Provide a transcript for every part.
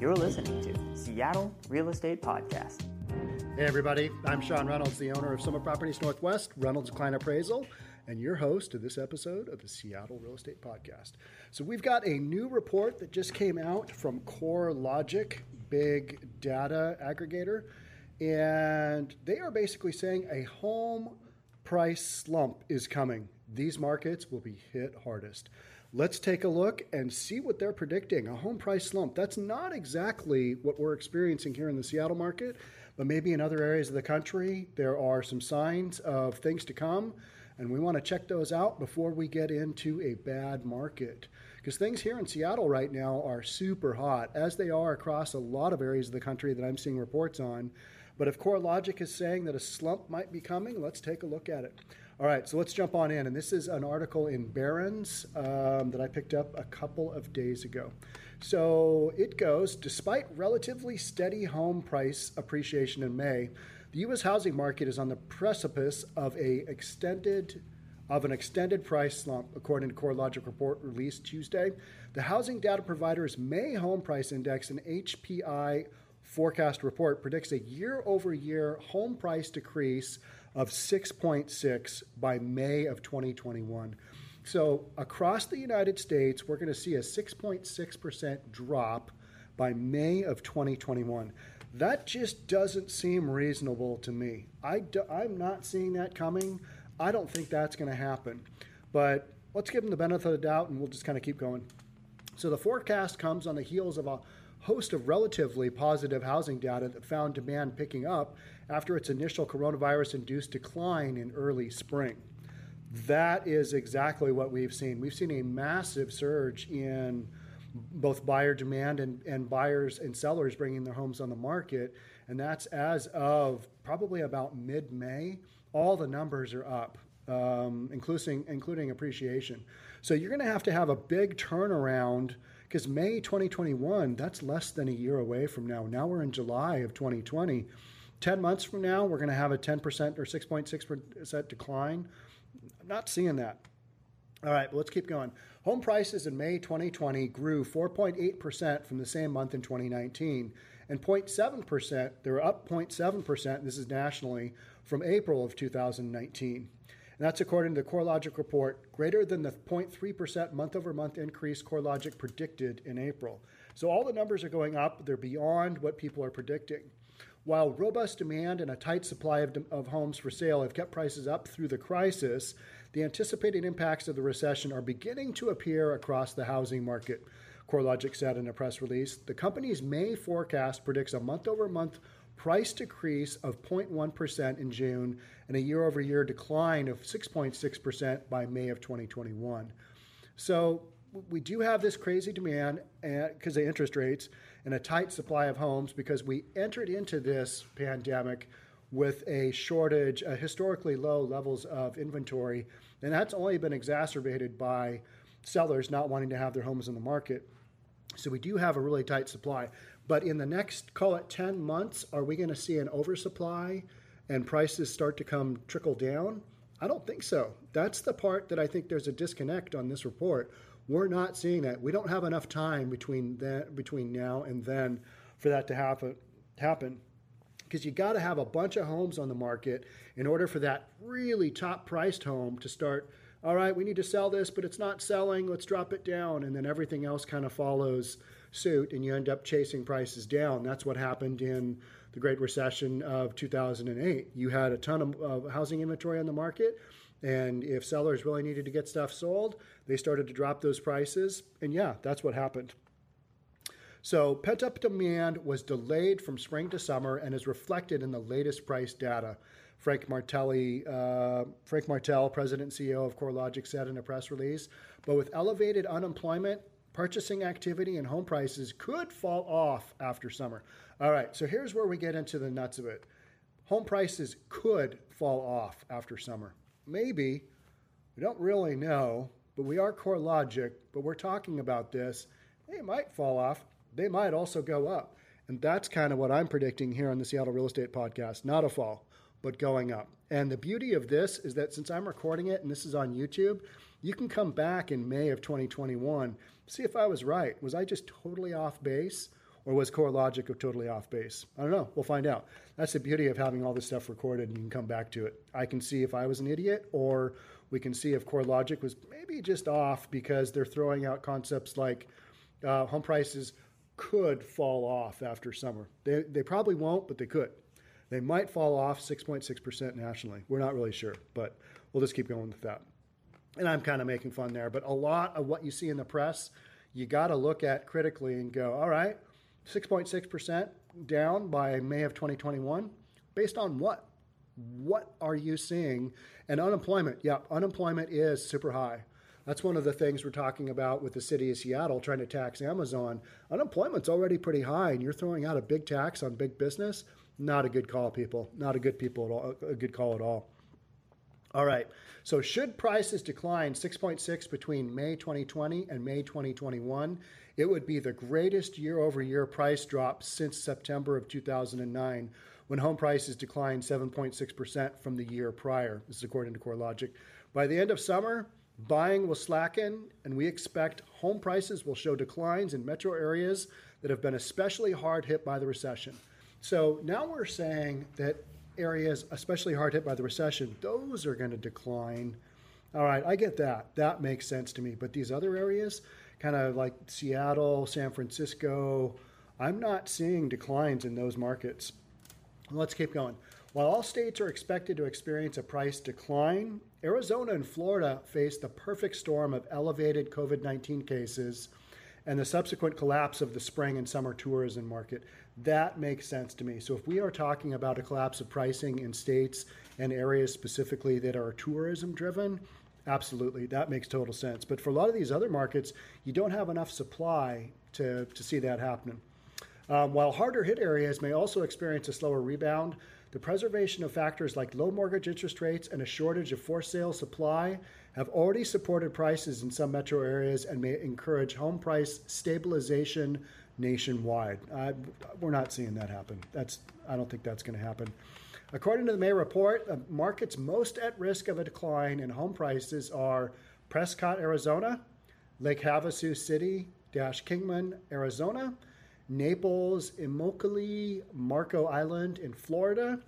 You're listening to Seattle Real Estate Podcast. Hey, everybody. I'm Sean Reynolds, the owner of Summit Properties Northwest, Reynolds Klein Appraisal, and your host of this episode of the Seattle Real Estate Podcast. So, we've got a new report that just came out from CoreLogic, big data aggregator, and they are basically saying a home price slump is coming. These markets will be hit hardest. Let's take a look and see what they're predicting. A home price slump. That's not exactly what we're experiencing here in the Seattle market, but maybe in other areas of the country, there are some signs of things to come, and we want to check those out before we get into a bad market. Because things here in Seattle right now are super hot, as they are across a lot of areas of the country that I'm seeing reports on. But if CoreLogic is saying that a slump might be coming, let's take a look at it. All right, so let's jump on in. And this is an article in Barron's um, that I picked up a couple of days ago. So it goes Despite relatively steady home price appreciation in May, the U.S. housing market is on the precipice of a extended of an extended price slump, according to CoreLogic report released Tuesday. The housing data provider's May home price index and HPI forecast report predicts a year over year home price decrease of 6.6 by May of 2021. So across the United States, we're going to see a 6.6% drop by May of 2021. That just doesn't seem reasonable to me. I do, I'm not seeing that coming. I don't think that's going to happen. But let's give them the benefit of the doubt and we'll just kind of keep going. So the forecast comes on the heels of a host of relatively positive housing data that found demand picking up after its initial coronavirus induced decline in early spring. That is exactly what we've seen. We've seen a massive surge in both buyer demand and, and buyers and sellers bringing their homes on the market. And that's as of probably about mid May. All the numbers are up. Um, including including appreciation. So you're going to have to have a big turnaround because May 2021, that's less than a year away from now. Now we're in July of 2020. 10 months from now, we're going to have a 10% or 6.6% decline. I'm not seeing that. All right, but let's keep going. Home prices in May 2020 grew 4.8% from the same month in 2019 and 0.7%, they were up 0.7%, this is nationally, from April of 2019. And that's according to the CoreLogic report, greater than the 0.3% month over month increase CoreLogic predicted in April. So all the numbers are going up, they're beyond what people are predicting. While robust demand and a tight supply of, of homes for sale have kept prices up through the crisis, the anticipated impacts of the recession are beginning to appear across the housing market. CoreLogic said in a press release. The company's May forecast predicts a month over month price decrease of 0.1% in June and a year over year decline of 6.6% by May of 2021. So we do have this crazy demand eh, because of interest rates and a tight supply of homes because we entered into this pandemic with a shortage, historically low levels of inventory, and that's only been exacerbated by sellers not wanting to have their homes in the market. So we do have a really tight supply. But in the next, call it 10 months, are we going to see an oversupply and prices start to come trickle down? I don't think so. That's the part that I think there's a disconnect on this report. We're not seeing that. We don't have enough time between that between now and then for that to happen happen. Because you got to have a bunch of homes on the market in order for that really top priced home to start all right, we need to sell this, but it's not selling. Let's drop it down. And then everything else kind of follows suit, and you end up chasing prices down. That's what happened in the Great Recession of 2008. You had a ton of, of housing inventory on the market. And if sellers really needed to get stuff sold, they started to drop those prices. And yeah, that's what happened. So pent up demand was delayed from spring to summer and is reflected in the latest price data. Frank Martelli, uh, Frank Martell, president and CEO of CoreLogic, said in a press release. But with elevated unemployment, purchasing activity and home prices could fall off after summer. All right, so here's where we get into the nuts of it. Home prices could fall off after summer. Maybe. We don't really know, but we are CoreLogic, but we're talking about this. They might fall off. They might also go up. And that's kind of what I'm predicting here on the Seattle Real Estate Podcast. Not a fall but going up. And the beauty of this is that since I'm recording it and this is on YouTube, you can come back in May of 2021, see if I was right. Was I just totally off base? Or was CoreLogic totally off base? I don't know. We'll find out. That's the beauty of having all this stuff recorded and you can come back to it. I can see if I was an idiot, or we can see if CoreLogic was maybe just off because they're throwing out concepts like uh, home prices could fall off after summer. They, they probably won't, but they could. They might fall off 6.6% nationally. We're not really sure, but we'll just keep going with that. And I'm kind of making fun there, but a lot of what you see in the press, you got to look at critically and go, all right, 6.6% down by May of 2021. Based on what? What are you seeing? And unemployment, yeah, unemployment is super high. That's one of the things we're talking about with the city of Seattle trying to tax Amazon. Unemployment's already pretty high, and you're throwing out a big tax on big business. Not a good call, people. Not a good people at all. A good call at all. All right. So should prices decline 6.6 between May 2020 and May 2021, it would be the greatest year-over-year price drop since September of 2009, when home prices declined 7.6% from the year prior. This is according to CoreLogic. By the end of summer, Buying will slacken, and we expect home prices will show declines in metro areas that have been especially hard hit by the recession. So now we're saying that areas especially hard hit by the recession, those are going to decline. All right, I get that. That makes sense to me. But these other areas, kind of like Seattle, San Francisco, I'm not seeing declines in those markets. Let's keep going. While all states are expected to experience a price decline, Arizona and Florida face the perfect storm of elevated COVID 19 cases and the subsequent collapse of the spring and summer tourism market. That makes sense to me. So, if we are talking about a collapse of pricing in states and areas specifically that are tourism driven, absolutely, that makes total sense. But for a lot of these other markets, you don't have enough supply to, to see that happening. Um, while harder hit areas may also experience a slower rebound, the preservation of factors like low mortgage interest rates and a shortage of for sale supply have already supported prices in some metro areas and may encourage home price stabilization nationwide. we're not seeing that happen. That's I don't think that's going to happen. According to the May report, the markets most at risk of a decline in home prices are Prescott, Arizona, Lake Havasu City, Dash Kingman, Arizona, Naples, Immokalee, Marco Island in Florida,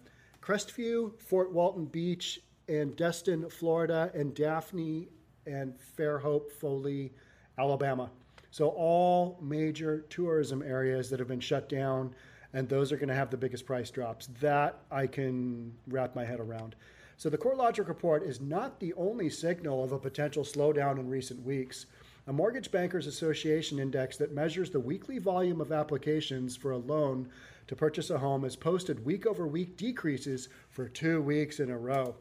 Crestview, Fort Walton Beach, and Destin, Florida, and Daphne and Fairhope, Foley, Alabama. So, all major tourism areas that have been shut down, and those are going to have the biggest price drops. That I can wrap my head around. So, the CoreLogic report is not the only signal of a potential slowdown in recent weeks a Mortgage Bankers Association index that measures the weekly volume of applications for a loan to purchase a home has posted week over week decreases for two weeks in a row,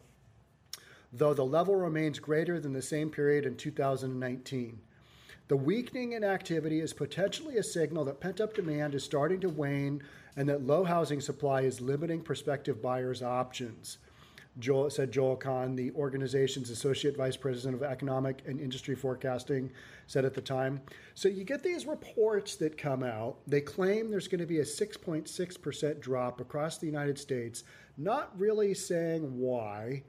though the level remains greater than the same period in 2019. The weakening in activity is potentially a signal that pent up demand is starting to wane and that low housing supply is limiting prospective buyers' options. Joel said Joel Kan, the organization's associate vice president of economic and industry forecasting, said at the time. So you get these reports that come out. They claim there's going to be a 6.6% drop across the United States, not really saying why,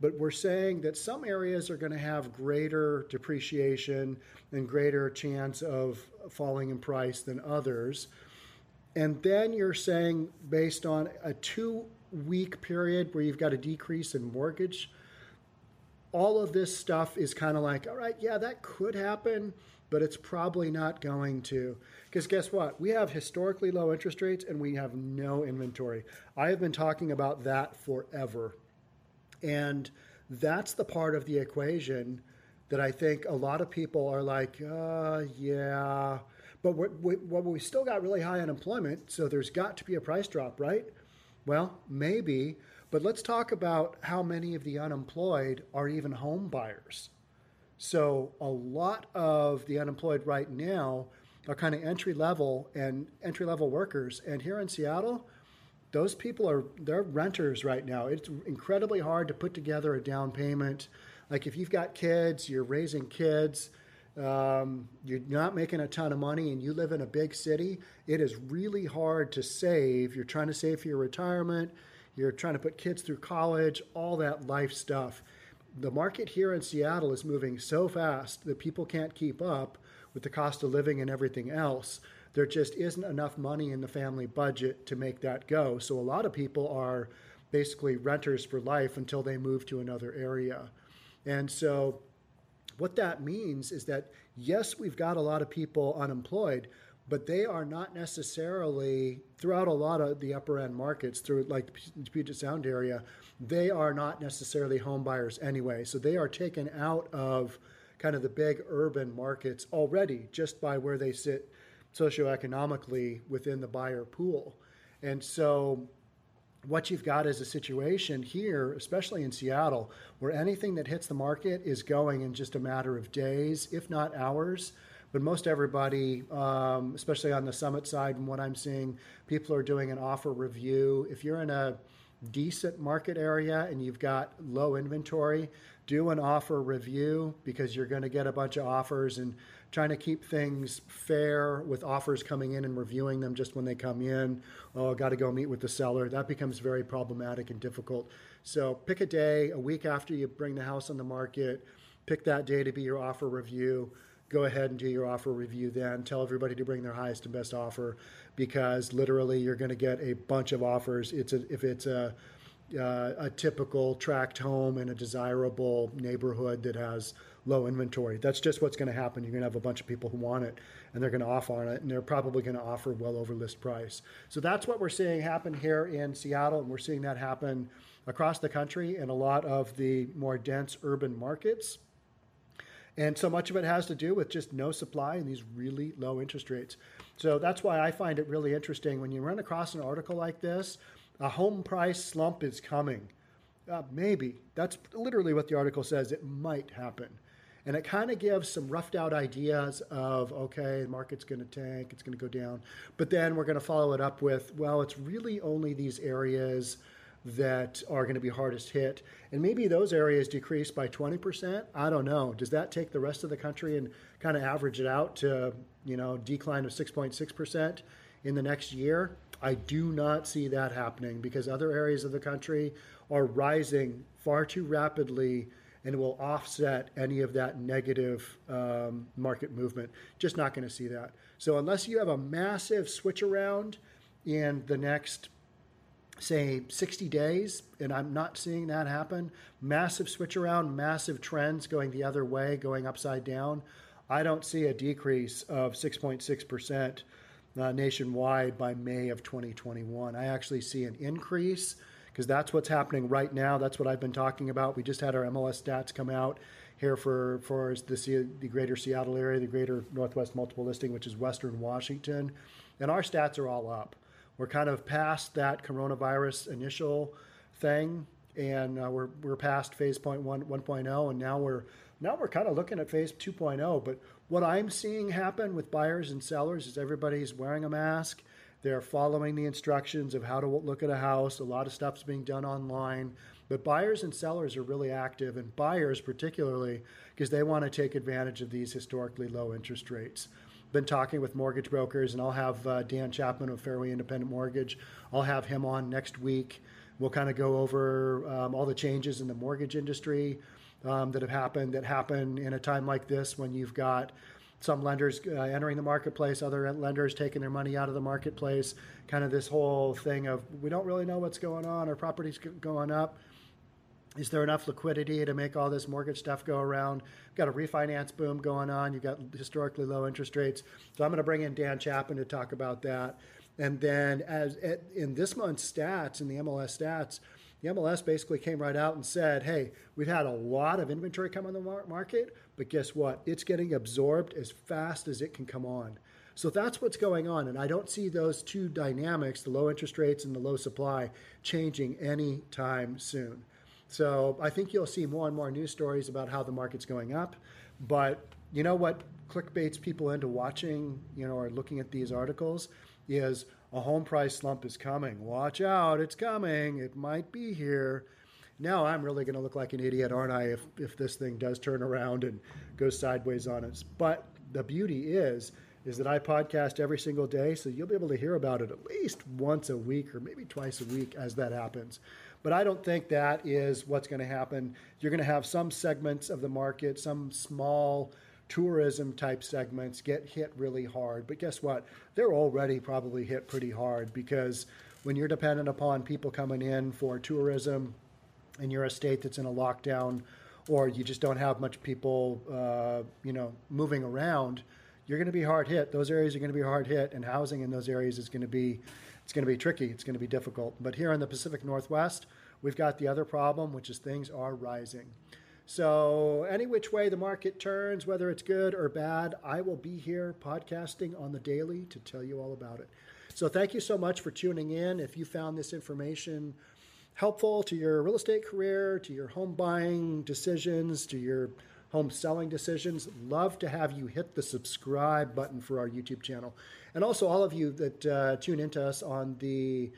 but we're saying that some areas are going to have greater depreciation and greater chance of falling in price than others. And then you're saying, based on a two week period where you've got a decrease in mortgage, all of this stuff is kind of like, all right, yeah, that could happen, but it's probably not going to. Because guess what? We have historically low interest rates and we have no inventory. I have been talking about that forever. And that's the part of the equation that I think a lot of people are like, uh, yeah. But we we still got really high unemployment, so there's got to be a price drop, right? Well, maybe, but let's talk about how many of the unemployed are even home buyers. So, a lot of the unemployed right now are kind of entry level and entry level workers. And here in Seattle, those people are they're renters right now. It's incredibly hard to put together a down payment. Like if you've got kids, you're raising kids, um, you're not making a ton of money and you live in a big city, it is really hard to save. You're trying to save for your retirement, you're trying to put kids through college, all that life stuff. The market here in Seattle is moving so fast that people can't keep up with the cost of living and everything else, there just isn't enough money in the family budget to make that go. So a lot of people are basically renters for life until they move to another area. And so what that means is that yes, we've got a lot of people unemployed, but they are not necessarily throughout a lot of the upper end markets through like the Puget Sound area, they are not necessarily home buyers anyway. So they are taken out of kind of the big urban markets already just by where they sit socioeconomically within the buyer pool. And so what you've got is a situation here, especially in Seattle, where anything that hits the market is going in just a matter of days, if not hours. But most everybody, um, especially on the summit side, and what I'm seeing, people are doing an offer review. If you're in a decent market area and you've got low inventory, do an offer review because you're going to get a bunch of offers and trying to keep things fair with offers coming in and reviewing them just when they come in. Oh, got to go meet with the seller. That becomes very problematic and difficult. So pick a day, a week after you bring the house on the market, pick that day to be your offer review. Go ahead and do your offer review then. Tell everybody to bring their highest and best offer because literally you're going to get a bunch of offers. It's a, if it's a uh, a typical tract home in a desirable neighborhood that has low inventory. That's just what's going to happen. You're going to have a bunch of people who want it and they're going to offer on it and they're probably going to offer well over list price. So that's what we're seeing happen here in Seattle and we're seeing that happen across the country in a lot of the more dense urban markets. And so much of it has to do with just no supply and these really low interest rates. So that's why I find it really interesting when you run across an article like this a home price slump is coming. Uh, maybe. That's literally what the article says. It might happen. And it kind of gives some roughed out ideas of, okay, the market's going to tank, it's going to go down. But then we're going to follow it up with, well, it's really only these areas that are going to be hardest hit. And maybe those areas decrease by 20%. I don't know. Does that take the rest of the country and kind of average it out to, you know, decline of 6.6% in the next year? I do not see that happening because other areas of the country are rising far too rapidly and will offset any of that negative um, market movement. Just not going to see that. So, unless you have a massive switch around in the next, say, 60 days, and I'm not seeing that happen, massive switch around, massive trends going the other way, going upside down, I don't see a decrease of 6.6% uh, nationwide by May of 2021. I actually see an increase because that's what's happening right now. That's what I've been talking about. We just had our MLS stats come out here for for the, the greater Seattle area, the greater Northwest multiple listing, which is Western Washington, and our stats are all up. We're kind of past that coronavirus initial thing, and uh, we're we're past phase point one 1.0, and now we're now we're kind of looking at phase 2.0. But what I'm seeing happen with buyers and sellers is everybody's wearing a mask. They're following the instructions of how to look at a house. A lot of stuff's being done online. But buyers and sellers are really active, and buyers particularly because they want to take advantage of these historically low interest rates. Been talking with mortgage brokers, and I'll have uh, Dan Chapman of Fairway Independent Mortgage. I'll have him on next week. We'll kind of go over um, all the changes in the mortgage industry, um, that have happened that happen in a time like this when you've got some lenders uh, entering the marketplace, other lenders taking their money out of the marketplace, kind of this whole thing of we don't really know what's going on, our property's going up. Is there enough liquidity to make all this mortgage stuff go around? You've got a refinance boom going on. You've got historically low interest rates. So I'm going to bring in Dan Chapman to talk about that. And then, as in this month's stats, in the MLS stats, the MLS basically came right out and said, hey, we've had a lot of inventory come on the market, but guess what? It's getting absorbed as fast as it can come on. So that's what's going on. And I don't see those two dynamics, the low interest rates and the low supply, changing anytime soon. So I think you'll see more and more news stories about how the market's going up. But you know what clickbaits people into watching, you know, or looking at these articles is a home price slump is coming. Watch out, it's coming. It might be here. Now I'm really going to look like an idiot, aren't I, if, if this thing does turn around and goes sideways on us. But the beauty is, is that I podcast every single day, so you'll be able to hear about it at least once a week or maybe twice a week as that happens. But I don't think that is what's going to happen. You're going to have some segments of the market, some small tourism type segments get hit really hard. But guess what? They're already probably hit pretty hard because when you're dependent upon people coming in for tourism and you're a state that's in a lockdown or you just don't have much people, uh, you know, moving around, you're going to be hard hit. Those areas are going to be hard hit, and housing in those areas is going to be it's going to be tricky. It's going to be difficult. But here in the Pacific Northwest, we've got the other problem, which is things are rising. So, any which way the market turns, whether it's good or bad, I will be here podcasting on the daily to tell you all about it. So, thank you so much for tuning in. If you found this information helpful to your real estate career, to your home buying decisions, to your home selling decisions, love to have you hit the subscribe button for our YouTube channel. And also, all of you that uh, tune into us on the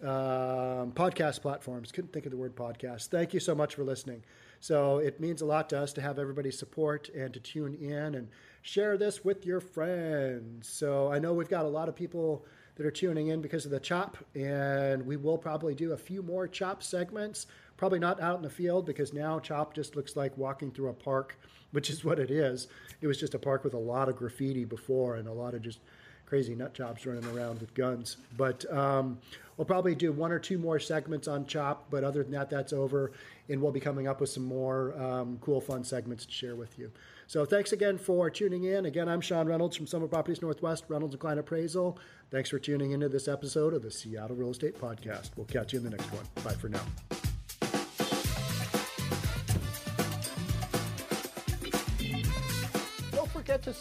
um, podcast platforms. Couldn't think of the word podcast. Thank you so much for listening. So it means a lot to us to have everybody's support and to tune in and share this with your friends. So I know we've got a lot of people that are tuning in because of the chop, and we will probably do a few more chop segments. Probably not out in the field because now chop just looks like walking through a park, which is what it is. It was just a park with a lot of graffiti before and a lot of just crazy nut jobs running around with guns. But um, we'll probably do one or two more segments on Chop. But other than that, that's over, and we'll be coming up with some more um, cool, fun segments to share with you. So thanks again for tuning in. Again, I'm Sean Reynolds from Summit Properties Northwest, Reynolds and Kline Appraisal. Thanks for tuning into this episode of the Seattle Real Estate Podcast. We'll catch you in the next one. Bye for now.